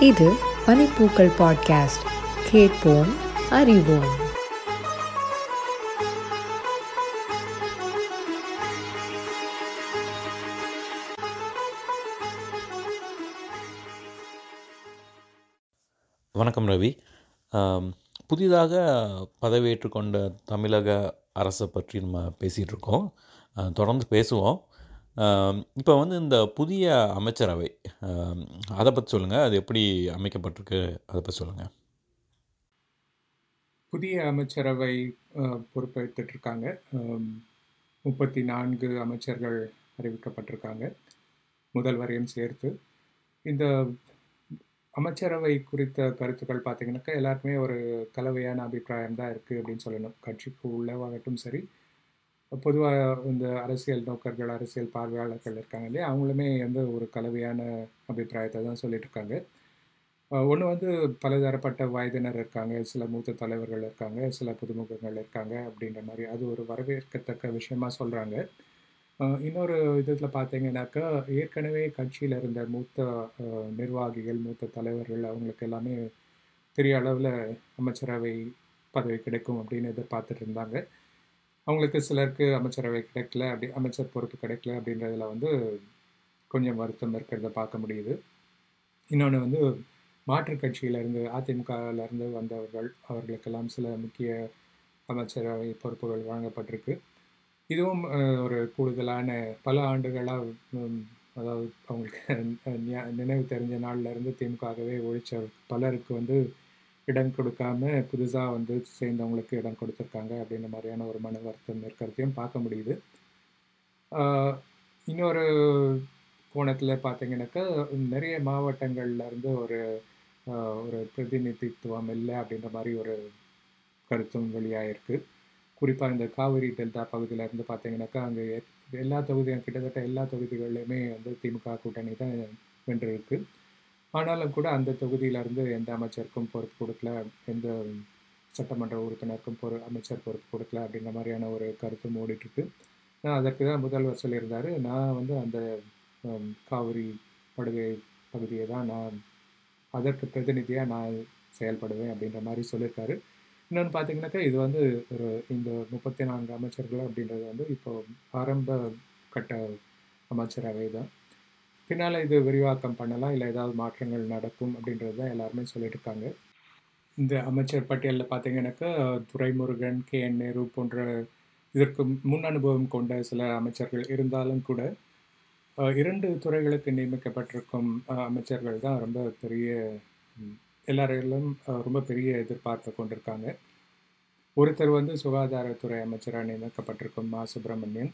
இது பனிப்பூக்கள் பாட்காஸ்ட். கேட்போம் அறிவோம். வணக்கம் ரவி. புதிதாக பதவியேற்றுக்கொண்ட தமிழக அரசை பற்றி நம்ம பேசிகிட்ருக்கோம் தொடர்ந்து பேசுவோம். இப்போ வந்து இந்த புதிய அமைச்சரவை அதை பற்றி சொல்லுங்கள் அது எப்படி அமைக்கப்பட்டிருக்கு? அதை பற்றி சொல்லுங்கள் புதிய அமைச்சரவை பொறுப்பேற்றுட்ருக்காங்க பொறுப்பேற்றுட்டு இருக்காங்க முப்பத்தி நான்கு அமைச்சர்கள் அறிவிக்கப்பட்டிருக்காங்க. முதல்வரையும் சேர்த்து. இந்த அமைச்சரவை குறித்த கருத்துக்கள் பார்த்தீங்கன்னாக்கா எல்லாருக்குமே ஒரு கலவையான அபிப்பிராயம் தான் இருக்குது அப்படின்னு சொல்லணும். கட்சிக்கு உள்ளவாகட்டும் சரி பொதுவாக இந்த அரசியல் நோக்கர்கள் அரசியல் பார்வையாளர்கள் இருக்காங்க இல்லையா? அவங்களுமே வந்து ஒரு கலவையான அபிப்பிராயத்தை தான் சொல்லிட்டு இருக்காங்க ஒன்று வந்து பலதரப்பட்ட வயதினர் இருக்காங்க சில மூத்த தலைவர்கள் இருக்காங்க சில புதுமுகங்கள் இருக்காங்க அப்படின்ற மாதிரி அது ஒரு வரவேற்கத்தக்க விஷயமா சொல்கிறாங்க இன்னொரு இதில் பார்த்தீங்கன்னாக்கா ஏற்கனவே கட்சியில் இருந்த மூத்த நிர்வாகிகள் மூத்த தலைவர்கள் அவங்களுக்கு எல்லாமே பெரிய அளவில் அமைச்சரவை பதவி கிடைக்கும் அப்படின்னு எதிர்பார்த்துட்டு இருந்தாங்க. அவங்களுக்கு சிலருக்கு அமைச்சரவை கிடைக்கல அப்படி அமைச்சர் பொறுப்பு கிடைக்கல அப்படின்றதுல வந்து கொஞ்சம் வருத்தம் இருக்கிறத பார்க்க முடியுது. இன்னொன்று வந்து மாற்றுக் கட்சியிலேருந்து அதிமுகவிலேருந்து வந்தவர்கள் அவர்களுக்கெல்லாம் சில முக்கிய அமைச்சரவை பொறுப்புகள் வழங்கப்பட்டிருக்கு. இதுவும் ஒரு கூடுதலான பல ஆண்டுகளாக அதாவது அவங்களுக்கு நினைவு தெரிஞ்ச நாள்லேருந்து திமுகவே ஒழிச்ச பலருக்கு வந்து இடம் கொடுக்காம புதுசாக வந்து சேர்ந்தவங்களுக்கு இடம் கொடுத்துருக்காங்க அப்படின்ற மாதிரியான ஒரு மன வருத்தம் இருக்கிறதையும் பார்க்க முடியுது. இன்னொரு கோணத்தில் பார்த்தீங்கன்னாக்கா நிறைய மாவட்டங்கள்லேருந்து ஒரு ஒரு பிரதிநிதித்துவம் இல்லை அப்படின்ற மாதிரி ஒரு கருத்தும் வெளியாயிருக்கு. குறிப்பாக இந்த காவிரி டெல்டா பகுதியிலேருந்து பார்த்தீங்கன்னாக்கா அங்கே எல்லா தொகுதியும் கிட்டத்தட்ட எல்லா தொகுதிகளிலுமே வந்து திமுக கூட்டணி தான் வென்றிருக்கு. ஆனாலும் கூட அந்த தொகுதியிலிருந்து எந்த அமைச்சருக்கும் பொறுப்பு கொடுக்கல எந்த சட்டமன்ற உறுப்பினருக்கும் பொறு அமைச்சர் பொறுப்பு கொடுக்கல அப்படின்ற மாதிரியான ஒரு கருத்தும் ஓடிட்டுருக்கு. நான் அதற்கு தான் முதல்வர் சொல்லியிருந்தார். நான் வந்து அந்த காவிரி படுகை பகுதியை தான் நான் அதற்கு பிரதிநிதியாக நான் செயல்படுவேன் அப்படின்ற மாதிரி சொல்லியிருக்காரு. இன்னொன்று பார்த்தீங்கன்னாக்கா இது வந்து ஒரு இந்த முப்பத்தி நான்கு அமைச்சர்கள் அப்படின்றது வந்து இப்போ ஆரம்ப கட்ட அமைச்சரவை தான் பின்னால் இது விரிவாக்கம் பண்ணலாம் இல்லை ஏதாவது மாற்றங்கள் நடக்கும் அப்படின்றது தான் எல்லாருமே சொல்லியிருக்காங்க இருக்காங்க. இந்த அமைச்சர் பட்டியலில் பார்த்தீங்கன்னாக்கா துரைமுருகன் கே என் நேரு போன்ற இதற்கு முன் அனுபவம் கொண்ட சில அமைச்சர்கள் இருந்தாலும் கூட இரண்டு துறைகளுக்கு நியமிக்கப்பட்டிருக்கும் அமைச்சர்கள் தான் ரொம்ப பெரிய எல்லாரையும் ரொம்ப பெரிய எதிர்பார்ப்பை கொண்டிருக்காங்க. ஒருத்தர் வந்து சுகாதாரத்துறை அமைச்சராக நியமிக்கப்பட்டிருக்கும் மா சுப்பிரமணியன்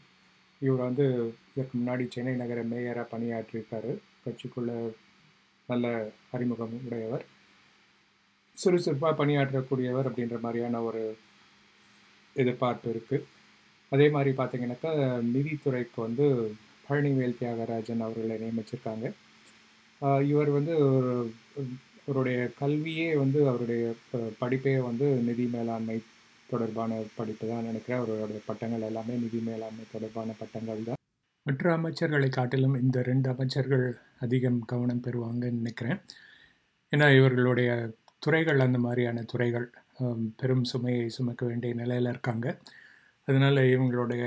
இவர் வந்து இதற்கு முன்னாடி சென்னை நகர மேயராக பணியாற்றியிருக்காரு. கட்சிக்குள்ள நல்ல அறிமுகம் உடையவர். சுறுசுறுப்பாக பணியாற்றக்கூடியவர் அப்படின்ற மாதிரியான ஒரு எதிர்பார்ப்பு இருக்குது அதே மாதிரி பார்த்தீங்கன்னாக்கா நிதித்துறைக்கு வந்து பழனிவேல் தியாகராஜன் அவர்களை நியமிச்சிருக்காங்க. இவர் வந்து ஒரு அவருடைய கல்வியே வந்து அவருடைய படிப்பே வந்து நிதி மேலாண்மை தொடர்பான படிப்பு தான் நினைக்கிறேன். அவருடைய பட்டங்கள் எல்லாமே நிதி மேலாண்மை தொடர்பான பட்டங்கள் தான். மற்ற அமைச்சர்களை காட்டிலும் இந்த ரெண்டு அமைச்சர்கள் அதிகம் கவனம் பெறுவாங்கன்னு நினைக்கிறேன். ஏன்னா இவர்களுடைய துறைகள் அந்த மாதிரியான துறைகள் பெரும் சுமையை சுமக்க வேண்டிய நிலையில் இருக்காங்க. அதனால் இவங்களுடைய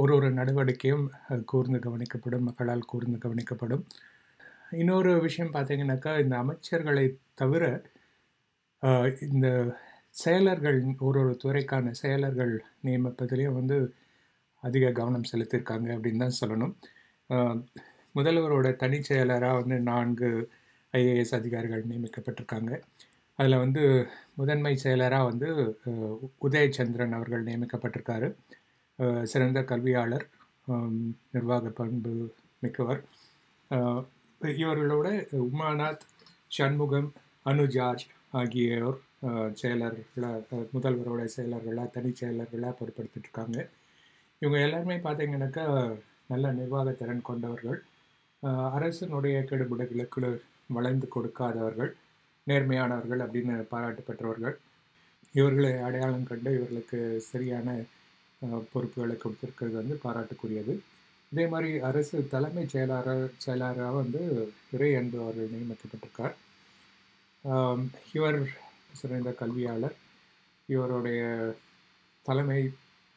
ஒரு ஒரு நடவடிக்கையும் கூர்ந்து கவனிக்கப்படும் மக்களால் கூர்ந்து கவனிக்கப்படும். இன்னொரு விஷயம் பார்த்தீங்கன்னாக்கா இந்த அமைச்சர்களை தவிர இந்த செயலர்கள் ஒரு ஒரு துறைக்கான செயலர்கள் நியமிப்பதிலையும் வந்து அதிக கவனம் செலுத்தியிருக்காங்க அப்படின்னு தான் சொல்லணும். முதல்வரோட தனிச் செயலராக வந்து நான்கு ஐஏஎஸ் அதிகாரிகள் நியமிக்கப்பட்டிருக்காங்க. அதில் வந்து முதன்மை செயலராக வந்து உதயச்சந்திரன் அவர்கள் நியமிக்கப்பட்டிருக்காரு. சிறந்த கல்வியாளர் நிர்வாக பண்பு மிக்கவர். இவர்களோட உமாநாத் சண்முகம் அனு ஜார்ஜ் ஆகியோர் செயலர்களாக முதல்வரோட செயலர்களாக தனிச் செயலர்களாக பொருட்படுத்திட்டுருக்காங்க இவங்க எல்லாருமே பார்த்தீங்கன்னாக்கா நல்ல நிர்வாக திறன் கொண்டவர்கள். ஆஹ், அரசினுடைய கெடுபிடுகளுக்கு வளைந்து கொடுக்காதவர்கள் நேர்மையானவர்கள் அப்படின்னு பாராட்டு பெற்றவர்கள். இவர்களை அடையாளம் கண்டு இவர்களுக்கு சரியான பொறுப்புகளை கொடுத்துருக்கிறது வந்து பாராட்டுக்குரியது. இதே மாதிரி அரசு தலைமை செயலாளர் செயலாளராக வந்து இறை அன்பு அவர்கள் நியமிக்கப்பட்டிருக்கார். இவர் சிறந்த கல்வியாளர். இவருடைய தலைமை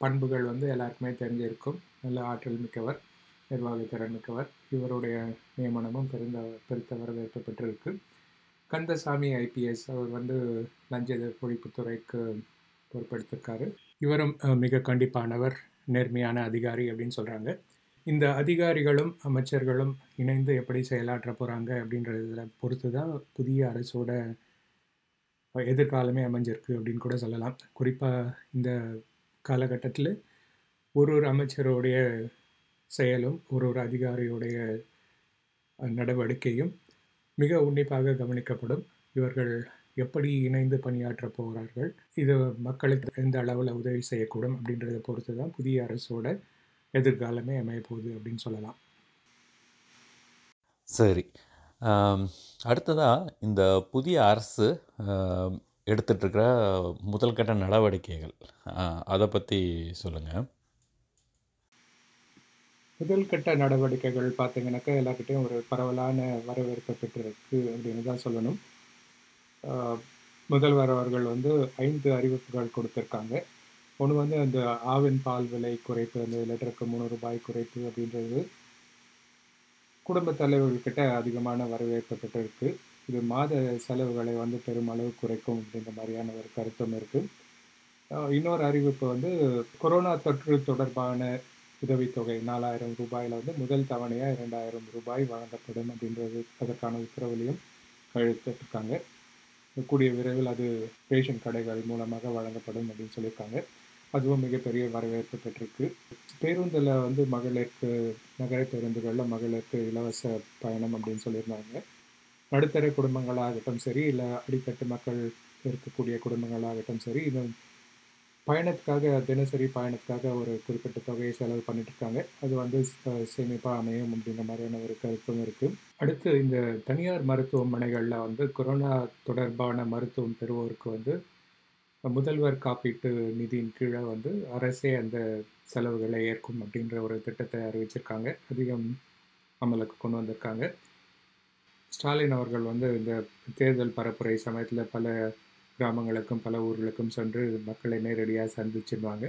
பண்புகள் வந்து எல்லாருக்குமே தெரிஞ்சிருக்கும். நல்ல ஆற்றல் மிக்கவர் நிர்வாகத்திறன் மிக்கவர். இவருடைய நியமனமும் பெருந்த பெருத்த வரவேற்பு பெற்றிருக்கு. கந்தசாமி ஐபிஎஸ் அவர் வந்து லஞ்ச ஒழிப்புத்துறைக்கு பொறுப்பெடுத்திருக்காரு. இவரும் மிக கண்டிப்பானவர் நேர்மையான அதிகாரி அப்படின்னு சொல்கிறாங்க இந்த அதிகாரிகளும் அமைச்சர்களும் இணைந்து எப்படி செயலாற்ற போகிறாங்க அப்படின்றத பொறுத்து தான் புதிய அரசோட எதிர்காலமே அமைஞ்சிருக்கு அப்படின்னு கூட சொல்லலாம். குறிப்பாக இந்த காலகட்டத்தில் ஒரு ஒரு அமைச்சருடைய செயலும் ஒரு ஒரு அதிகாரியுடைய நடவடிக்கையும் மிக உன்னிப்பாக கவனிக்கப்படும். இவர்கள் எப்படி இணைந்து பணியாற்ற போகிறார்கள் இது மக்களுக்கு எந்த அளவில் உதவி செய்யக்கூடும் அப்படின்றத பொறுத்து தான் புதிய அரசோட எதிர்காலமே அமையப்போகுது அப்படின்னு சொல்லலாம். சரி. அடுத்ததாக இந்த புதிய அரசு ஆம், எடுத்துட்ருக்கிற முதல் கட்ட நடவடிக்கைகள். அதை பற்றி சொல்லுங்கள் முதல் கட்ட நடவடிக்கைகள் பார்த்தீங்கன்னாக்க எல்லார்கிட்டையும் ஒரு பரவலான வரவேற்பு பெற்றிருக்கு அப்படின்னு தான் சொல்லணும். முதல்வர் அவர்கள் வந்து ஐந்து அறிவிப்புகள் கொடுத்துருக்காங்க. ஒன்று வந்து அந்த ஆவின் பால் விலை குறைப்பு அந்த லிட்டருக்கு மூணு ரூபாய் குறைப்பு அப்படின்றது. குடும்ப தலைவர்கிட்ட அதிகமான வரவேற்பு பெற்றிருக்கு இது மாத செலவுகளை வந்து பெருமளவு குறைக்கும் அப்படின்ற மாதிரியான ஒரு கருத்தும் இருக்குது இன்னொரு அறிவிப்பு வந்து கொரோனா தொற்று தொடர்பான உதவித்தொகை நாலாயிரம் ரூபாயில் வந்து முதல் தவணையாக இரண்டாயிரம் ரூபாய் வழங்கப்படும் அப்படின்றது அதற்கான உத்தரவுலையும் கையெழுத்திட்டிருக்காங்க கூடிய விரைவில் அது ரேஷன் கடைகள் மூலமாக வழங்கப்படும் அப்படின்னு சொல்லியிருக்காங்க. அதுவும் மிகப்பெரிய வரவேற்பு பெற்றிருக்கு. பேருந்தில் வந்து மகளிருக்கு நகர பேருந்துகளில் மகளிருக்கு இலவச பயணம் அப்படின்னு சொல்லியிருந்தாங்க. நடுத்தர குடும்பங்களாகட்டும் சரி இல்லை அடித்தட்டு மக்கள் இருக்கக்கூடிய குடும்பங்களாகட்டும் சரி இந்த பயணத்துக்காக தினசரி பயணத்துக்காக ஒரு குறிப்பிட்ட தொகையை செலவு பண்ணிட்டு இருக்காங்க அது வந்து சேமிப்பாக அமையும் அப்படின்ற மாதிரியான ஒரு கருத்தும் இருக்குது அடுத்து இந்த தனியார் மருத்துவமனைகளில் வந்து கொரோனா தொடர்பான மருத்துவம் பெறுவோருக்கு வந்து முதல்வர் காப்பீட்டு நிதியின் கீழே வந்து அரசே அந்த செலவுகளை ஏற்கும் அப்படின்ற ஒரு திட்டத்தை அறிவிச்சிருக்காங்க. அதிகம் அமலுக்கு கொண்டு வந்திருக்காங்க. ஸ்டாலின் அவர்கள் வந்து இந்த தேர்தல் பரப்புரை சமயத்தில் பல கிராமங்களுக்கும் பல ஊர்களுக்கும் சென்று மக்களை நேரடியாக சந்திச்சிருவாங்க.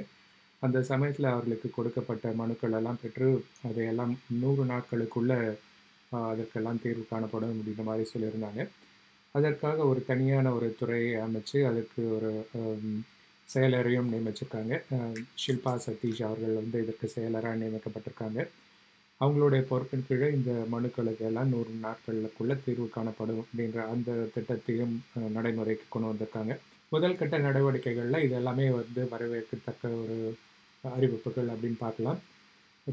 அந்த சமயத்தில் அவர்களுக்கு கொடுக்கப்பட்ட மனுக்கள் எல்லாம் பெற்று அதையெல்லாம் நூறு நாட்களுக்குள்ளே அதற்கெல்லாம் தீர்வு காணப்படும் அப்படின்ற மாதிரி சொல்லியிருந்தாங்க. அதற்காக ஒரு தனியான ஒரு துறையை அமைச்சு அதுக்கு ஒரு செயலரையும் நியமிச்சிருக்காங்க. ஷில்பா சதீஷ் அவர்கள் வந்து இதற்கு செயலராக நியமிக்கப்பட்டிருக்காங்க. அவங்களுடைய பொறுப்பின் கீழே இந்த மனுக்களுக்கு எல்லாம் நூறு நாட்களுக்குள்ளே தீர்வு காணப்படும் அப்படின்ற அந்த திட்டத்தையும் நடைமுறைக்கு கொண்டு வந்திருக்காங்க. முதல் கட்ட நடவடிக்கைகளில் இது எல்லாமே வந்து வரவேற்கத்தக்க ஒரு அறிவிப்புகள் அப்படின்னு பார்க்கலாம்.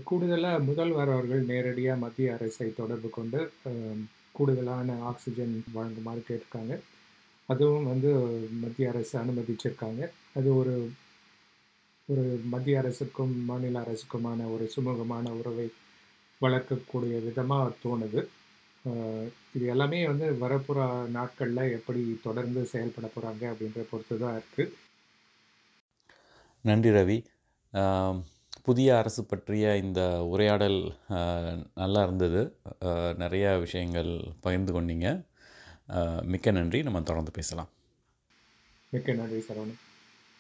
கூடுதலாக முதல்வர் அவர்கள் நேரடியாக மத்திய அரசை தொடர்பு கொண்டு கூடுதலான ஆக்சிஜன் வழங்குமாறு கேட்டிருக்காங்க. அதுவும் வந்து மத்திய அரசு அனுமதிச்சிருக்காங்க. அது ஒரு ஒரு மத்திய அரசுக்கும் மாநில அரசுக்குமான ஒரு சுமூகமான உறவை வளர்க்கக்கூடிய விதமாக தோணுது. இது எல்லாமே வந்து வரப்புற நாட்களில் எப்படி தொடர்ந்து செயல்பட போகிறாங்க அப்படின்ற பொறுத்து தான் இருக்குது நன்றி ரவி. புதிய அரசு பற்றிய இந்த உரையாடல் நல்லா இருந்தது. நிறைய விஷயங்கள் பகிர்ந்து கொண்டீங்க. மிக்க நன்றி. நம்ம தொடர்ந்து பேசலாம். மிக்க நன்றி சரவணன்.